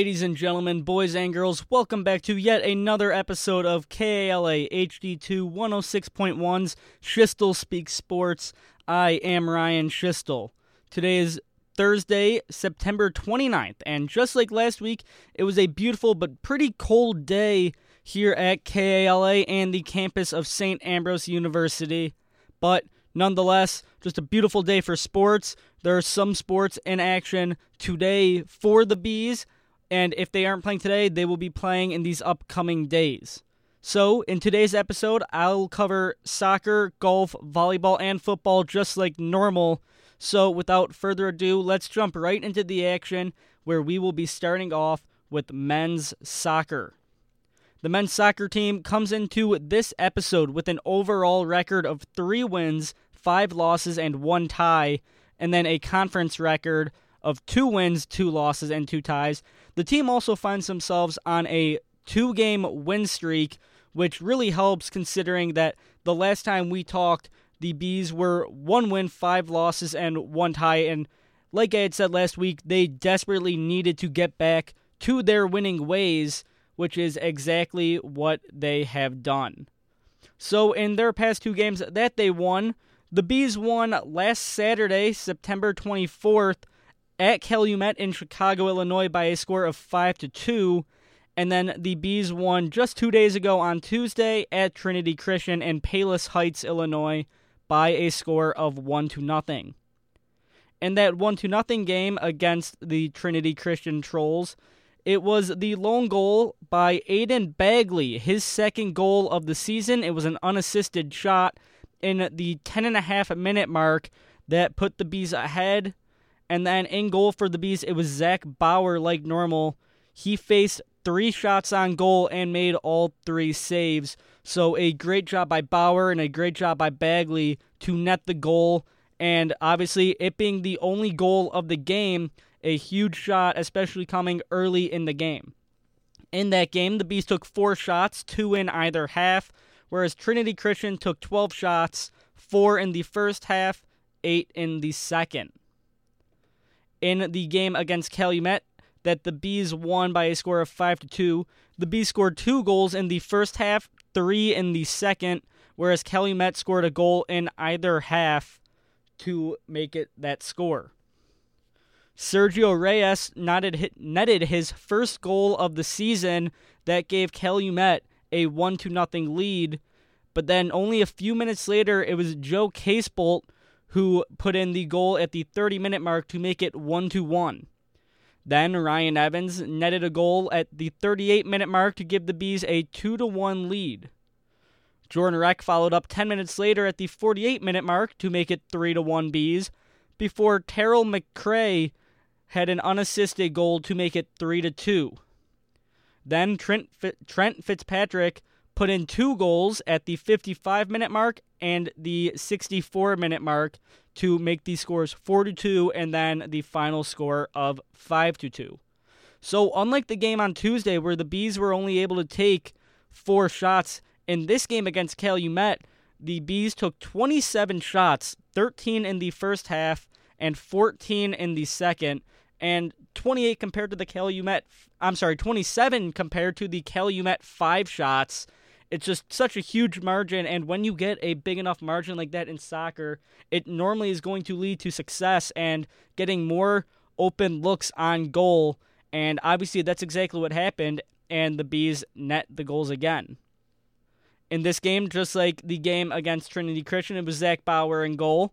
Ladies and gentlemen, boys and girls, welcome back to yet another episode of KALA HD2 106.1's Schiestel Speaks Sports. I am Ryan Schiestel. Today is Thursday, September 29th, and just like last week, it was a beautiful but pretty cold day here at KALA and the campus of St. Ambrose University. But nonetheless, just a beautiful day for sports. There are some sports in action today for the Bees and if they aren't playing today, they will be playing in these upcoming days. So, in today's episode, I'll cover soccer, golf, volleyball, and football just like normal. So, without further ado, let's jump right into the action where we will be starting off with men's soccer. The men's soccer team comes into this episode with an overall record of three wins, five losses, and one tie, and then a conference record of two wins, two losses, and two ties. The team also finds themselves on a two game win streak, which really helps considering that the last time we talked, the Bees were one win, five losses, and one tie. And like I had said last week, they desperately needed to get back to their winning ways, which is exactly what they have done. So, in their past two games that they won, the Bees won last Saturday, September 24th, at Calumet in Chicago, Illinois by a score of 5 to 2. And then the Bees won just two days ago on Tuesday at Trinity Christian in Palos Heights, Illinois by a score of 1 to nothing. In that 1 to nothing game against the Trinity Christian Trolls, it was the lone goal by Aiden Bagley, his second goal of the season. It was an unassisted shot in the 10 and a half minute mark that put the Bees ahead and then in goal for the Bees, it was Zach Bauer like normal. He faced three shots on goal and made all three saves. So a great job by Bauer and a great job by Bagley to net the goal. And obviously, it being the only goal of the game, a huge shot, especially coming early in the game. In that game, the Bees took four shots, two in either half, whereas Trinity Christian took 12 shots, four in the first half, eight in the second in the game against Calumet that the Bees won by a score of 5 to 2. The Bees scored two goals in the first half, three in the second, whereas Calumet scored a goal in either half to make it that score. Sergio Reyes netted his first goal of the season that gave Calumet a 1 to nothing lead, but then only a few minutes later it was Joe Casebolt who put in the goal at the 30 minute mark to make it 1 to 1. Then Ryan Evans netted a goal at the 38 minute mark to give the Bees a 2 to 1 lead. Jordan Reck followed up 10 minutes later at the 48 minute mark to make it 3 to 1 Bees before Terrell McCray had an unassisted goal to make it 3 to 2. Then Trent, Trent Fitzpatrick put in two goals at the 55 minute mark and the 64 minute mark to make these scores 4 to 2 and then the final score of 5 to 2. So unlike the game on Tuesday where the Bees were only able to take four shots, in this game against Calumet, the Bees took 27 shots, 13 in the first half and 14 in the second, and 28 compared to the Calumet I'm sorry, 27 compared to the Calumet 5 shots it's just such a huge margin, and when you get a big enough margin like that in soccer, it normally is going to lead to success and getting more open looks on goal. And obviously, that's exactly what happened, and the Bees net the goals again. In this game, just like the game against Trinity Christian, it was Zach Bauer in goal.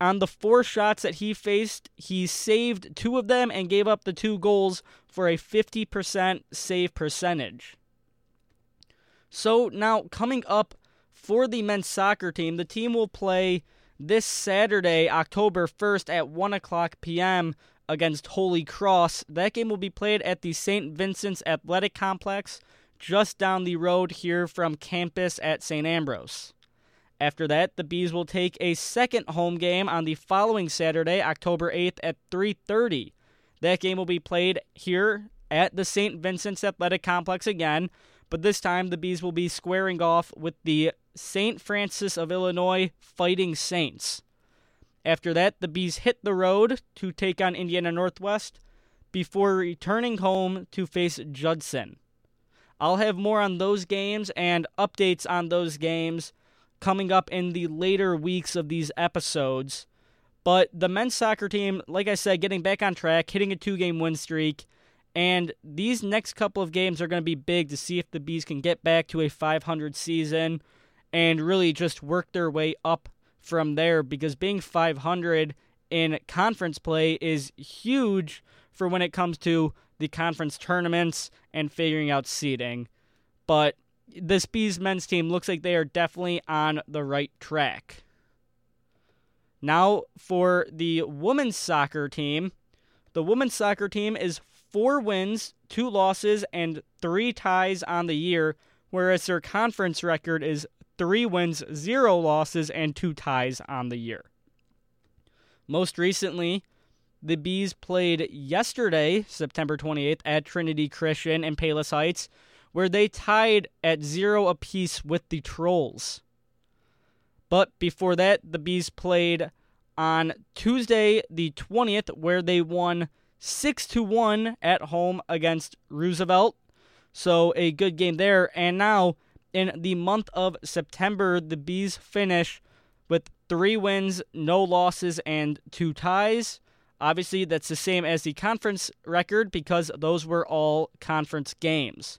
On the four shots that he faced, he saved two of them and gave up the two goals for a 50% save percentage. So now coming up for the men's soccer team, the team will play this Saturday, October 1st at 1 o'clock p.m. against Holy Cross. That game will be played at the St. Vincent's Athletic Complex, just down the road here from campus at St. Ambrose. After that, the Bees will take a second home game on the following Saturday, October 8th at 3:30. That game will be played here at the St. Vincent's Athletic Complex again but this time the Bees will be squaring off with the St. Francis of Illinois Fighting Saints. After that, the Bees hit the road to take on Indiana Northwest. before returning home to face Judson. I'll have more on those games and updates on those games coming up in the later weeks of these episodes. But the men's soccer team, like I said, getting back on track, hitting a two game win streak. And these next couple of games are going to be big to see if the Bees can get back to a 500 season and really just work their way up from there because being 500 in conference play is huge for when it comes to the conference tournaments and figuring out seeding. But this Bees men's team looks like they are definitely on the right track. Now, for the women's soccer team, the women's soccer team is four wins, two losses, and three ties on the year, whereas their conference record is three wins, zero losses, and two ties on the year. Most recently, the Bees played yesterday, September 28th, at Trinity Christian in Palos Heights, where they tied at zero apiece with the Trolls. But before that, the Bees played on Tuesday the 20th where they won 6 to 1 at home against Roosevelt. So a good game there and now in the month of September the Bees finish with 3 wins, no losses and 2 ties. Obviously that's the same as the conference record because those were all conference games.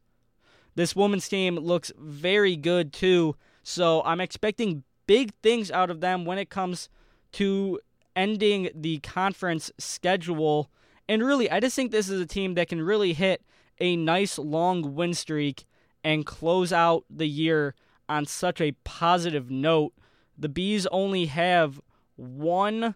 This women's team looks very good too, so I'm expecting big things out of them when it comes to ending the conference schedule. And really, I just think this is a team that can really hit a nice long win streak and close out the year on such a positive note. The Bees only have one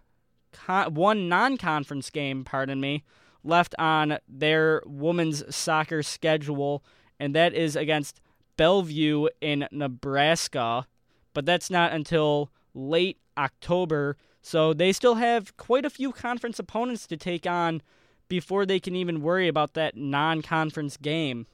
con- one non-conference game, pardon me, left on their women's soccer schedule, and that is against Bellevue in Nebraska. But that's not until late October. So they still have quite a few conference opponents to take on before they can even worry about that non conference game.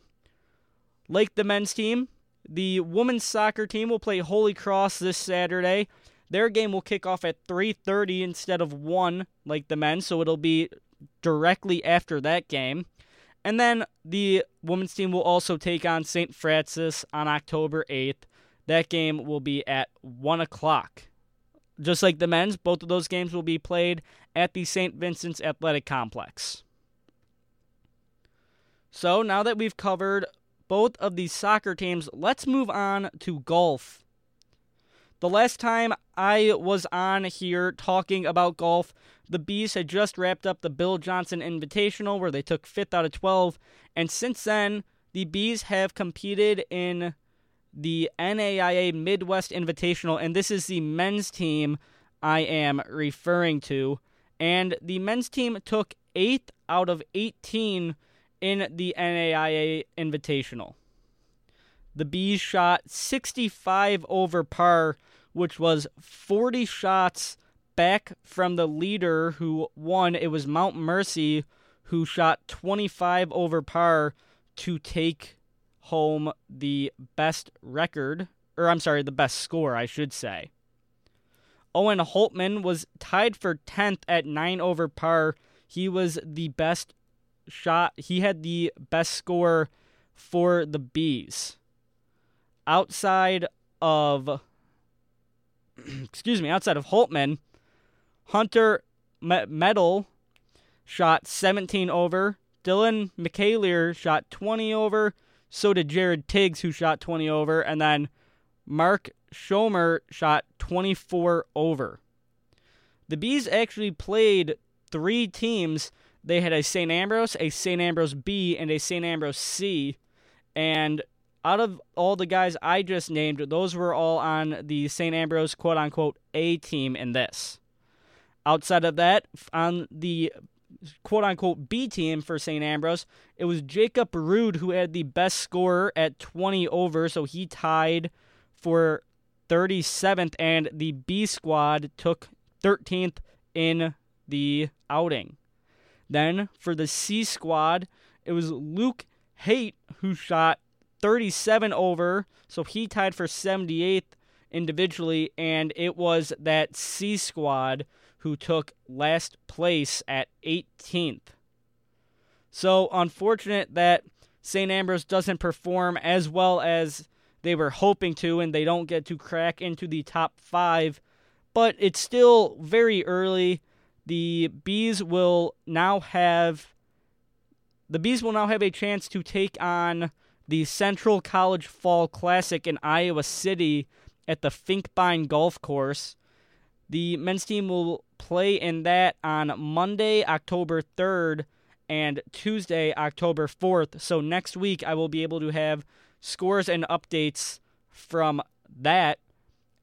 Like the men's team, the women's soccer team will play Holy Cross this Saturday. Their game will kick off at 3:30 instead of 1 like the men, so it'll be directly after that game. And then the women's team will also take on St. Francis on October 8th. That game will be at 1 o'clock. Just like the men's, both of those games will be played at the St. Vincent's Athletic Complex. So now that we've covered both of these soccer teams, let's move on to golf. The last time I was on here talking about golf, the Bees had just wrapped up the Bill Johnson Invitational where they took 5th out of 12. And since then, the Bees have competed in the NAIA Midwest Invitational, and this is the men's team I am referring to. And the men's team took 8th out of 18 in the NAIA Invitational. The Bees shot 65 over par, which was 40 shots back from the leader who won. It was Mount Mercy who shot 25 over par to take home the best record, or I'm sorry, the best score, I should say. Owen Holtman was tied for 10th at 9 over par. He was the best shot, he had the best score for the Bees. Outside of, excuse me, outside of Holtman, Hunter Medal shot 17 over. Dylan McAleer shot 20 over. So did Jared Tiggs, who shot 20 over. And then Mark Schomer shot 24 over. The Bees actually played three teams. They had a St. Ambrose, a St. Ambrose B, and a St. Ambrose C. And out of all the guys I just named, those were all on the St. Ambrose quote unquote A team in this. Outside of that, on the quote unquote B team for St. Ambrose, it was Jacob Rude who had the best score at 20 over, so he tied for 37th, and the B squad took 13th in the outing. Then for the C squad, it was Luke Haight who shot 37 over, so he tied for 78th individually, and it was that C squad who took last place at 18th. So unfortunate that St. Ambrose doesn't perform as well as they were hoping to, and they don't get to crack into the top five. But it's still very early. The Bees will now have the Bees will now have a chance to take on the Central College Fall Classic in Iowa City at the Finkbine Golf Course. The men's team will play in that on Monday, October 3rd, and Tuesday, October 4th. So next week, I will be able to have scores and updates from that.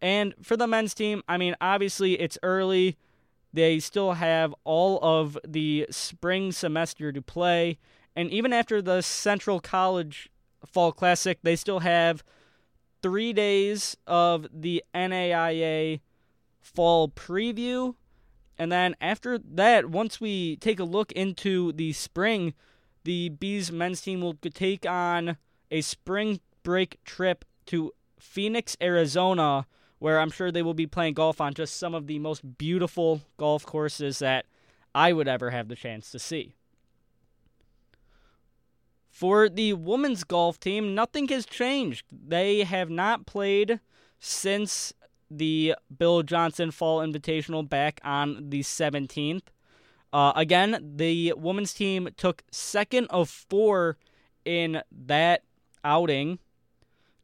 And for the men's team, I mean, obviously it's early. They still have all of the spring semester to play. And even after the Central College Fall Classic, they still have three days of the NAIA Fall Preview. And then after that, once we take a look into the spring, the Bees men's team will take on a spring break trip to Phoenix, Arizona, where I'm sure they will be playing golf on just some of the most beautiful golf courses that I would ever have the chance to see. For the women's golf team, nothing has changed. They have not played since the Bill Johnson Fall Invitational back on the 17th. Uh, again, the women's team took second of four in that outing.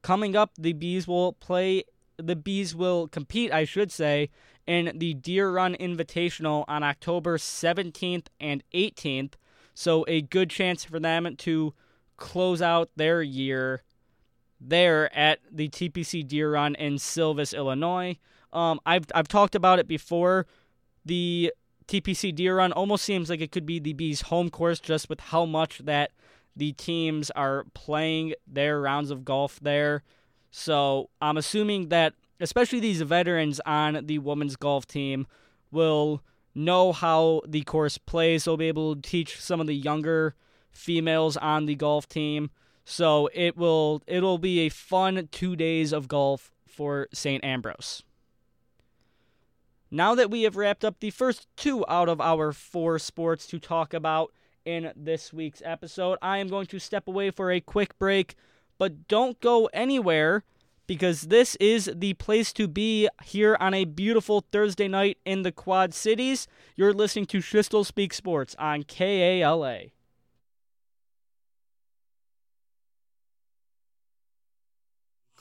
Coming up, the bees will play. The bees will compete, I should say, in the Deer Run Invitational on October 17th and 18th. So a good chance for them to close out their year there at the TPC Deer Run in Silvis, Illinois. Um, I've I've talked about it before. The TPC Deer Run almost seems like it could be the Bees' home course, just with how much that the teams are playing their rounds of golf there. So I'm assuming that, especially these veterans on the women's golf team, will know how the course plays. They'll be able to teach some of the younger females on the golf team. So it will it'll be a fun 2 days of golf for St. Ambrose. Now that we have wrapped up the first two out of our four sports to talk about in this week's episode, I am going to step away for a quick break, but don't go anywhere because this is the place to be here on a beautiful Thursday night in the Quad Cities. You're listening to Schiestel Speak Sports on KALA.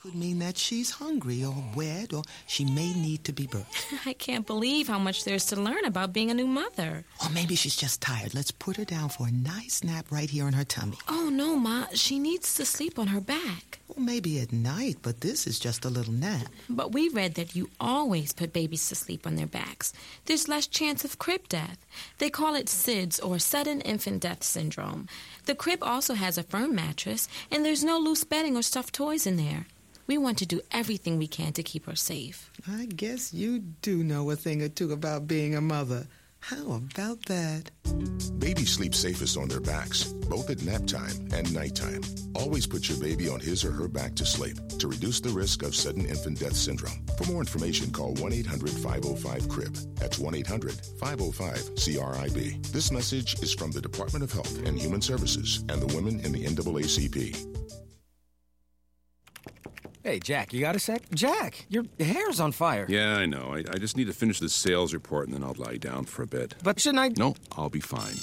Could mean that she's hungry or wet or she may need to be birthed. I can't believe how much there's to learn about being a new mother. Or maybe she's just tired. Let's put her down for a nice nap right here on her tummy. Oh, no, Ma. She needs to sleep on her back. Well, maybe at night, but this is just a little nap. But we read that you always put babies to sleep on their backs. There's less chance of crib death. They call it SIDS, or Sudden Infant Death Syndrome. The crib also has a firm mattress, and there's no loose bedding or stuffed toys in there. We want to do everything we can to keep her safe. I guess you do know a thing or two about being a mother. How about that? Babies sleep safest on their backs, both at nap time and nighttime. Always put your baby on his or her back to sleep to reduce the risk of sudden infant death syndrome. For more information, call 1 800 505 CRIB. That's 1 800 505 CRIB. This message is from the Department of Health and Human Services and the women in the NAACP. Hey, Jack, you got a sec? Jack, your hair's on fire. Yeah, I know. I, I just need to finish the sales report and then I'll lie down for a bit. But shouldn't I? No, I'll be fine.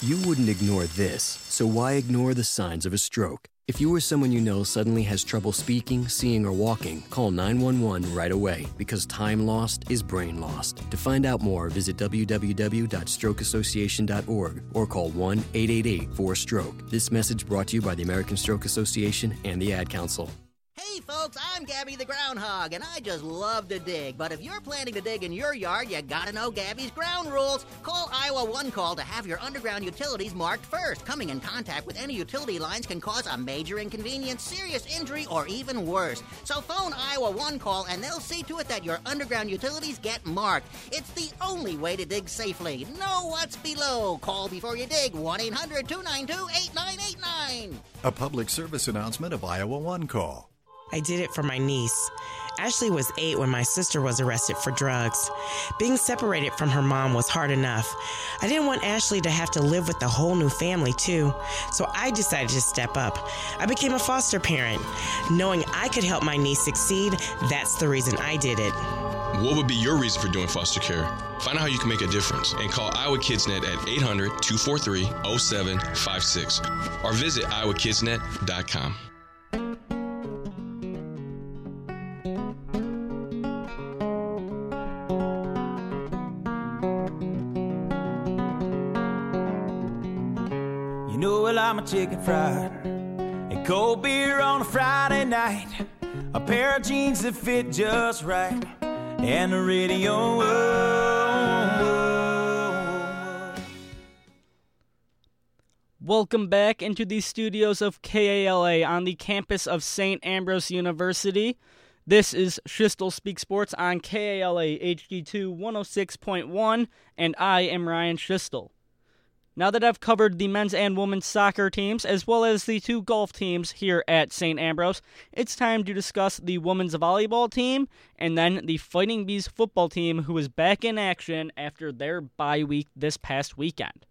You wouldn't ignore this, so why ignore the signs of a stroke? If you or someone you know suddenly has trouble speaking, seeing, or walking, call 911 right away because time lost is brain lost. To find out more, visit www.strokeassociation.org or call 1 888 4STROKE. This message brought to you by the American Stroke Association and the Ad Council. Hey folks, I'm Gabby the Groundhog, and I just love to dig. But if you're planning to dig in your yard, you gotta know Gabby's ground rules. Call Iowa One Call to have your underground utilities marked first. Coming in contact with any utility lines can cause a major inconvenience, serious injury, or even worse. So phone Iowa One Call, and they'll see to it that your underground utilities get marked. It's the only way to dig safely. Know what's below. Call before you dig. 1 800 292 8989. A public service announcement of Iowa One Call. I did it for my niece. Ashley was eight when my sister was arrested for drugs. Being separated from her mom was hard enough. I didn't want Ashley to have to live with a whole new family, too, so I decided to step up. I became a foster parent. Knowing I could help my niece succeed, that's the reason I did it. What would be your reason for doing foster care? Find out how you can make a difference and call Iowa KidsNet at 800 243 0756 or visit iowakidsnet.com. You know, well, I'm a chicken fried and cold beer on a Friday night, a pair of jeans that fit just right, and the radio. Oh, oh, oh. Welcome back into the studios of KALA on the campus of St. Ambrose University. This is Schiestel Speak Sports on KALA HD2 106.1, and I am Ryan Schiestel. Now that I've covered the men's and women's soccer teams, as well as the two golf teams here at St. Ambrose, it's time to discuss the women's volleyball team and then the Fighting Bees football team, who is back in action after their bye week this past weekend.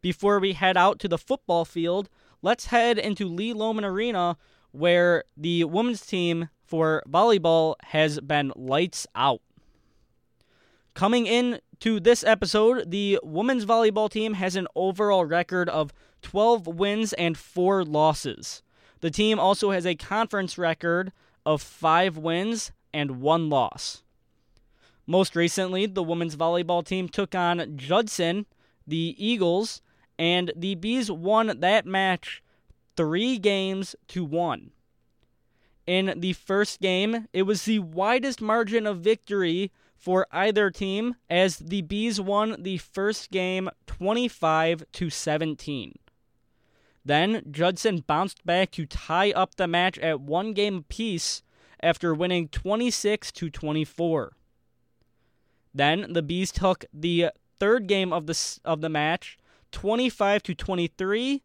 Before we head out to the football field, let's head into Lee Lohman Arena, where the women's team for volleyball has been lights out. Coming in to this episode, the women's volleyball team has an overall record of 12 wins and 4 losses. The team also has a conference record of 5 wins and 1 loss. Most recently, the women's volleyball team took on Judson, the Eagles, and the Bees won that match 3 games to 1. In the first game, it was the widest margin of victory for either team as the Bees won the first game 25 to 17. Then Judson bounced back to tie up the match at one game apiece after winning 26 to 24. Then the Bees took the third game of the of the match 25 to 23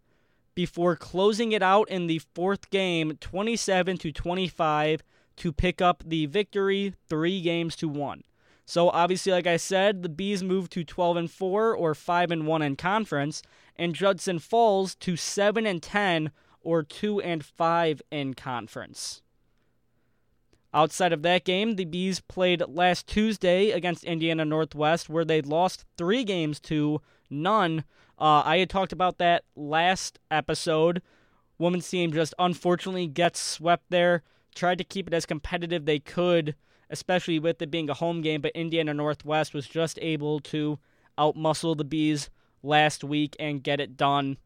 before closing it out in the fourth game 27 to 25 to pick up the victory 3 games to 1. So obviously like I said, the Bees moved to 12 and 4 or 5 and 1 in conference and Judson falls to 7 and 10 or 2 and 5 in conference. Outside of that game, the Bees played last Tuesday against Indiana Northwest, where they lost three games to none. Uh, I had talked about that last episode. Women's team just unfortunately gets swept there. Tried to keep it as competitive they could, especially with it being a home game, but Indiana Northwest was just able to outmuscle the Bees last week and get it done.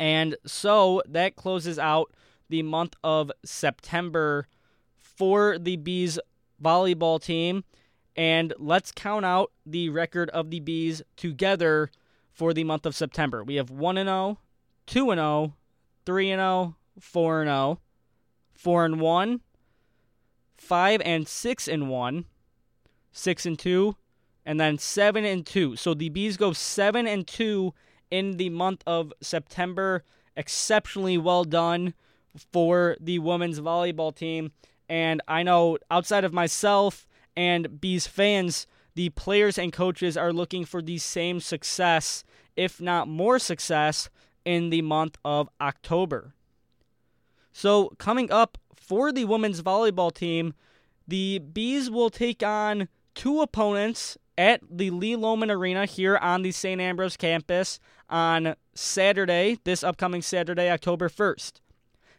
And so that closes out the month of September for the Bees volleyball team. And let's count out the record of the Bees together for the month of September. We have 1 and 0, 2 and 0, 3 and 0, 4 and 0, 4 and 1, 5 and 6 and 1, 6 and 2, and then 7 and 2. So the Bees go 7 and 2 in the month of September. Exceptionally well done for the women's volleyball team. And I know outside of myself and Bees fans, the players and coaches are looking for the same success, if not more success, in the month of October. So, coming up for the women's volleyball team, the Bees will take on two opponents at the Lee Lohman Arena here on the St. Ambrose campus on Saturday, this upcoming Saturday, October 1st.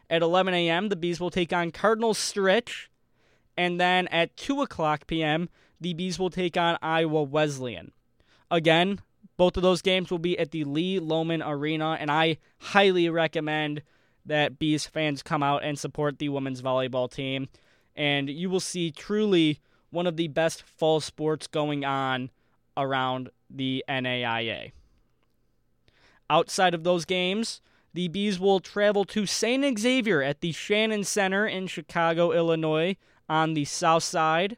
At 11 a.m., the Bees will take on Cardinal Stritch. And then at 2 o'clock p.m., the Bees will take on Iowa Wesleyan. Again, both of those games will be at the Lee Lohman Arena, and I highly recommend that Bees fans come out and support the women's volleyball team. And you will see truly one of the best fall sports going on around the NAIA. Outside of those games, the Bees will travel to St. Xavier at the Shannon Center in Chicago, Illinois, on the south side.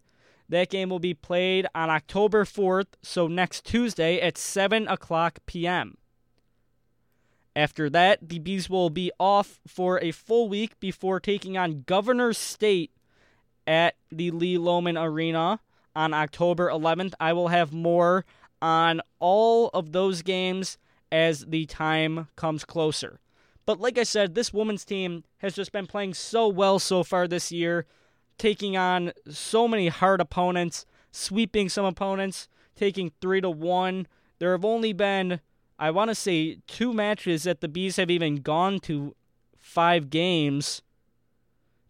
That game will be played on October 4th, so next Tuesday at 7 o'clock p.m. After that, the Bees will be off for a full week before taking on Governor State at the Lee Lohman Arena on October 11th. I will have more on all of those games as the time comes closer. But like I said, this women's team has just been playing so well so far this year, taking on so many hard opponents, sweeping some opponents, taking 3 to 1. There have only been I want to say two matches that the Bees have even gone to 5 games.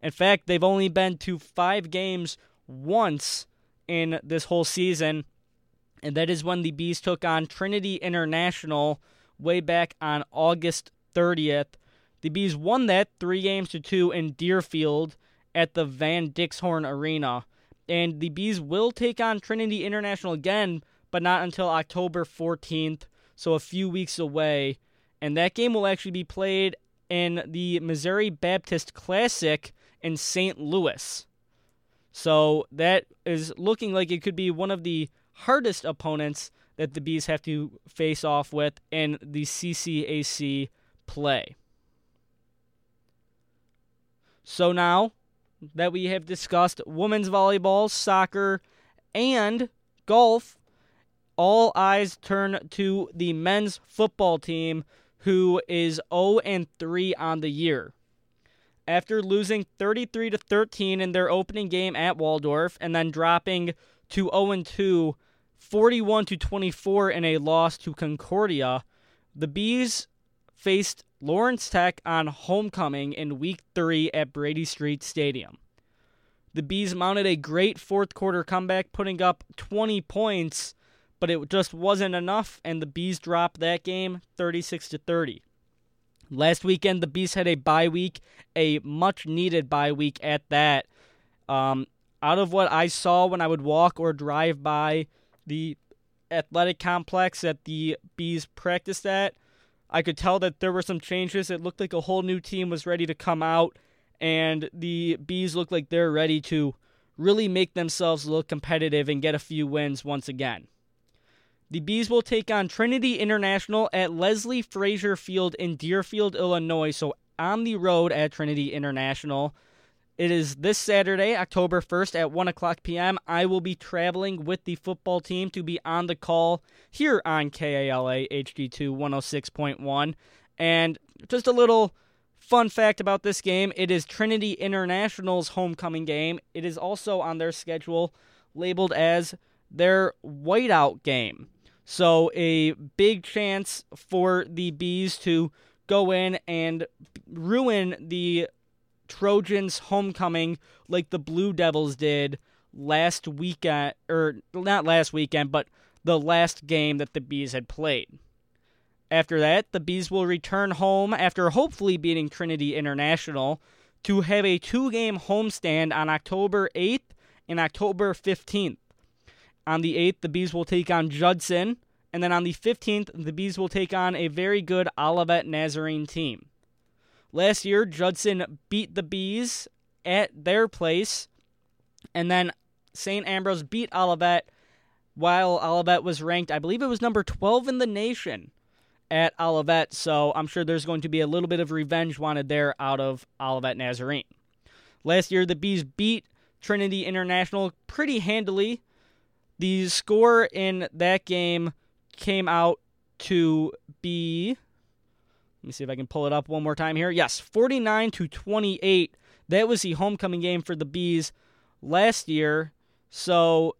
In fact, they've only been to 5 games once in this whole season, and that is when the Bees took on Trinity International way back on August 30th. The Bees won that three games to two in Deerfield at the Van Dixhorn Arena. And the Bees will take on Trinity International again, but not until October 14th, so a few weeks away. And that game will actually be played in the Missouri Baptist Classic in St. Louis. So that is looking like it could be one of the hardest opponents that the Bees have to face off with in the CCAC play. So now that we have discussed women's volleyball, soccer, and golf, all eyes turn to the men's football team who is 0 and 3 on the year. After losing 33 to 13 in their opening game at Waldorf and then dropping to 0 and 2 41 to 24 in a loss to Concordia, the Bees faced Lawrence Tech on homecoming in week 3 at Brady Street Stadium. The Bees mounted a great fourth quarter comeback, putting up 20 points, but it just wasn't enough, and the Bees dropped that game 36 to 30. Last weekend, the Bees had a bye week, a much needed bye week at that. Um, out of what I saw when I would walk or drive by the athletic complex that the Bees practiced at, I could tell that there were some changes. It looked like a whole new team was ready to come out, and the Bees look like they're ready to really make themselves look competitive and get a few wins once again. The Bees will take on Trinity International at Leslie Frazier Field in Deerfield, Illinois. So on the road at Trinity International. It is this Saturday, October 1st at 1 o'clock p.m. I will be traveling with the football team to be on the call here on KALA HD2 106.1. And just a little fun fact about this game it is Trinity International's homecoming game. It is also on their schedule labeled as their whiteout game. So, a big chance for the Bees to go in and ruin the Trojans homecoming like the Blue Devils did last weekend, or not last weekend, but the last game that the Bees had played. After that, the Bees will return home after hopefully beating Trinity International to have a two game homestand on October 8th and October 15th. On the 8th, the Bees will take on Judson, and then on the 15th, the Bees will take on a very good Olivet Nazarene team. Last year, Judson beat the Bees at their place, and then St. Ambrose beat Olivet while Olivet was ranked, I believe it was number 12 in the nation at Olivet, so I'm sure there's going to be a little bit of revenge wanted there out of Olivet Nazarene. Last year, the Bees beat Trinity International pretty handily. The score in that game came out to be let me see if I can pull it up one more time here. Yes, 49 to 28. That was the homecoming game for the Bees last year. So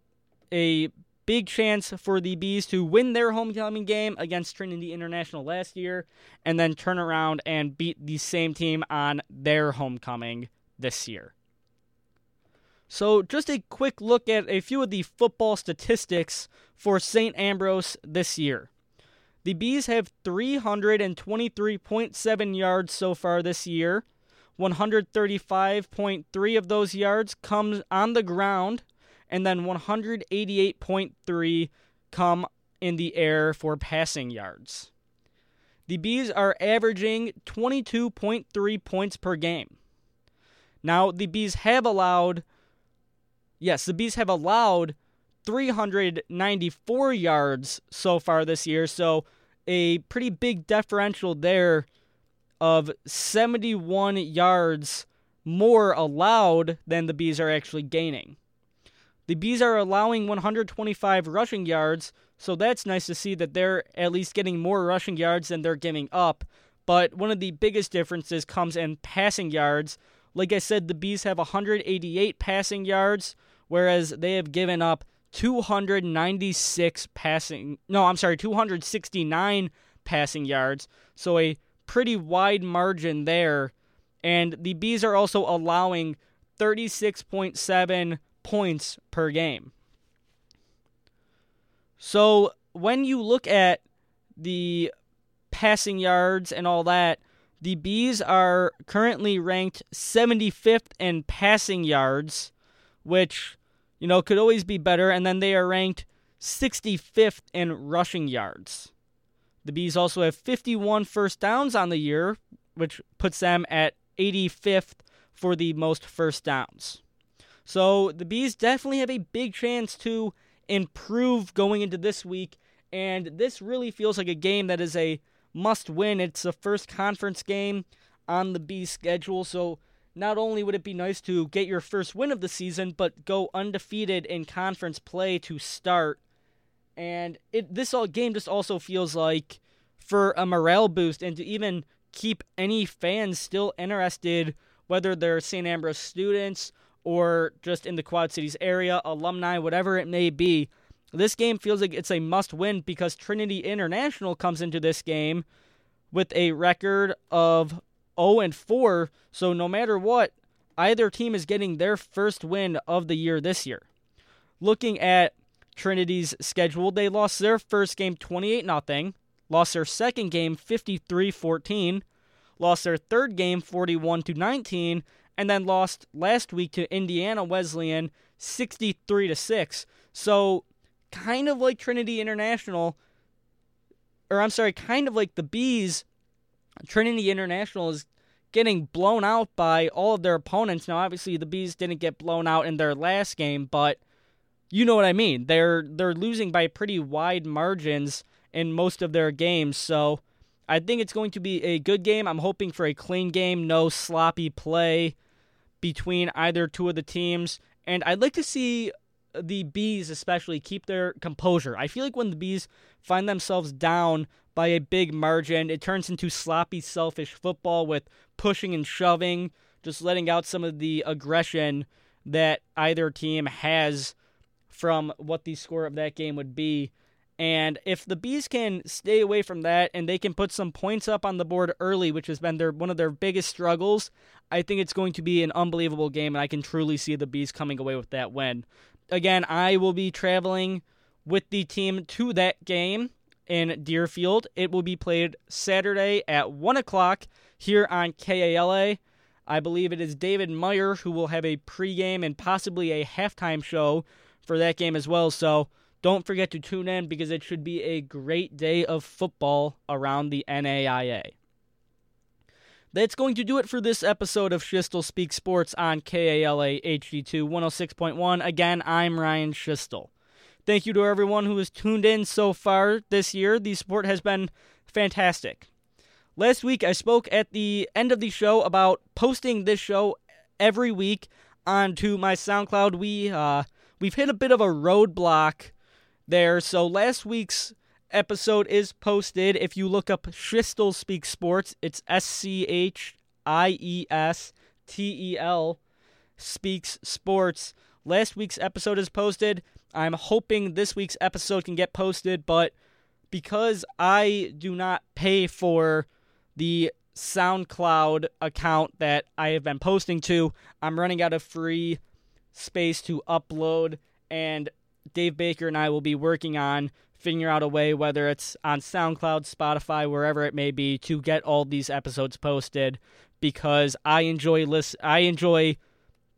a big chance for the Bees to win their homecoming game against Trinity International last year and then turn around and beat the same team on their homecoming this year. So, just a quick look at a few of the football statistics for St. Ambrose this year. The Bees have 323.7 yards so far this year. 135.3 of those yards comes on the ground, and then 188.3 come in the air for passing yards. The Bees are averaging 22.3 points per game. Now, the Bees have allowed, yes, the Bees have allowed 394 yards so far this year, so a pretty big differential there of 71 yards more allowed than the Bees are actually gaining. The Bees are allowing 125 rushing yards, so that's nice to see that they're at least getting more rushing yards than they're giving up. But one of the biggest differences comes in passing yards. Like I said, the Bees have 188 passing yards, whereas they have given up 296 passing. No, I'm sorry, 269 passing yards. So a pretty wide margin there. And the Bees are also allowing 36.7 points per game. So when you look at the passing yards and all that, the Bees are currently ranked 75th in passing yards, which, you know, could always be better. And then they are ranked 65th in rushing yards. The Bees also have 51 first downs on the year, which puts them at 85th for the most first downs. So the Bees definitely have a big chance to improve going into this week, and this really feels like a game that is a must win. It's the first conference game on the B schedule, so not only would it be nice to get your first win of the season, but go undefeated in conference play to start. And it this all game just also feels like for a morale boost and to even keep any fans still interested, whether they're St. Ambrose students or just in the Quad Cities area, alumni, whatever it may be. This game feels like it's a must win because Trinity International comes into this game with a record of 0 and 4. So no matter what, either team is getting their first win of the year this year. Looking at Trinity's schedule, they lost their first game 28 0, lost their second game 53-14, lost their third game 41 19, and then lost last week to Indiana Wesleyan 63 to 6. So kind of like Trinity International or I'm sorry, kind of like the Bees Trinity International is getting blown out by all of their opponents. Now obviously the Bees didn't get blown out in their last game, but you know what I mean. They're they're losing by pretty wide margins in most of their games. So I think it's going to be a good game. I'm hoping for a clean game, no sloppy play between either two of the teams. And I'd like to see the Bees, especially, keep their composure. I feel like when the Bees find themselves down by a big margin, it turns into sloppy, selfish football with pushing and shoving, just letting out some of the aggression that either team has from what the score of that game would be. And if the bees can stay away from that and they can put some points up on the board early, which has been their one of their biggest struggles, I think it's going to be an unbelievable game, and I can truly see the bees coming away with that win. Again, I will be traveling with the team to that game in Deerfield. It will be played Saturday at one o'clock here on KALA. I believe it is David Meyer who will have a pregame and possibly a halftime show for that game as well. So don't forget to tune in because it should be a great day of football around the NAIA. That's going to do it for this episode of Schiestel Speak Sports on KALA HD2 106.1. Again, I'm Ryan Schiestel. Thank you to everyone who has tuned in so far this year. The sport has been fantastic. Last week, I spoke at the end of the show about posting this show every week onto my SoundCloud. We uh, we've hit a bit of a roadblock there. So last week's episode is posted. If you look up Schiestel Speak Sports, it's S C H I E S T E L Speaks Sports. Last week's episode is posted. I'm hoping this week's episode can get posted, but because I do not pay for the SoundCloud account that I have been posting to, I'm running out of free space to upload and Dave Baker and I will be working on figuring out a way, whether it's on SoundCloud, Spotify, wherever it may be, to get all these episodes posted because I enjoy list I enjoy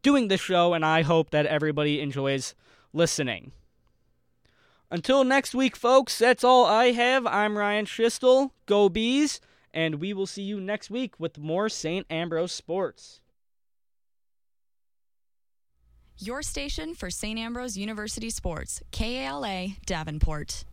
doing the show and I hope that everybody enjoys listening. Until next week, folks, that's all I have. I'm Ryan Schiestel. Go Bees, and we will see you next week with more St. Ambrose sports. Your station for St. Ambrose University Sports, KALA Davenport.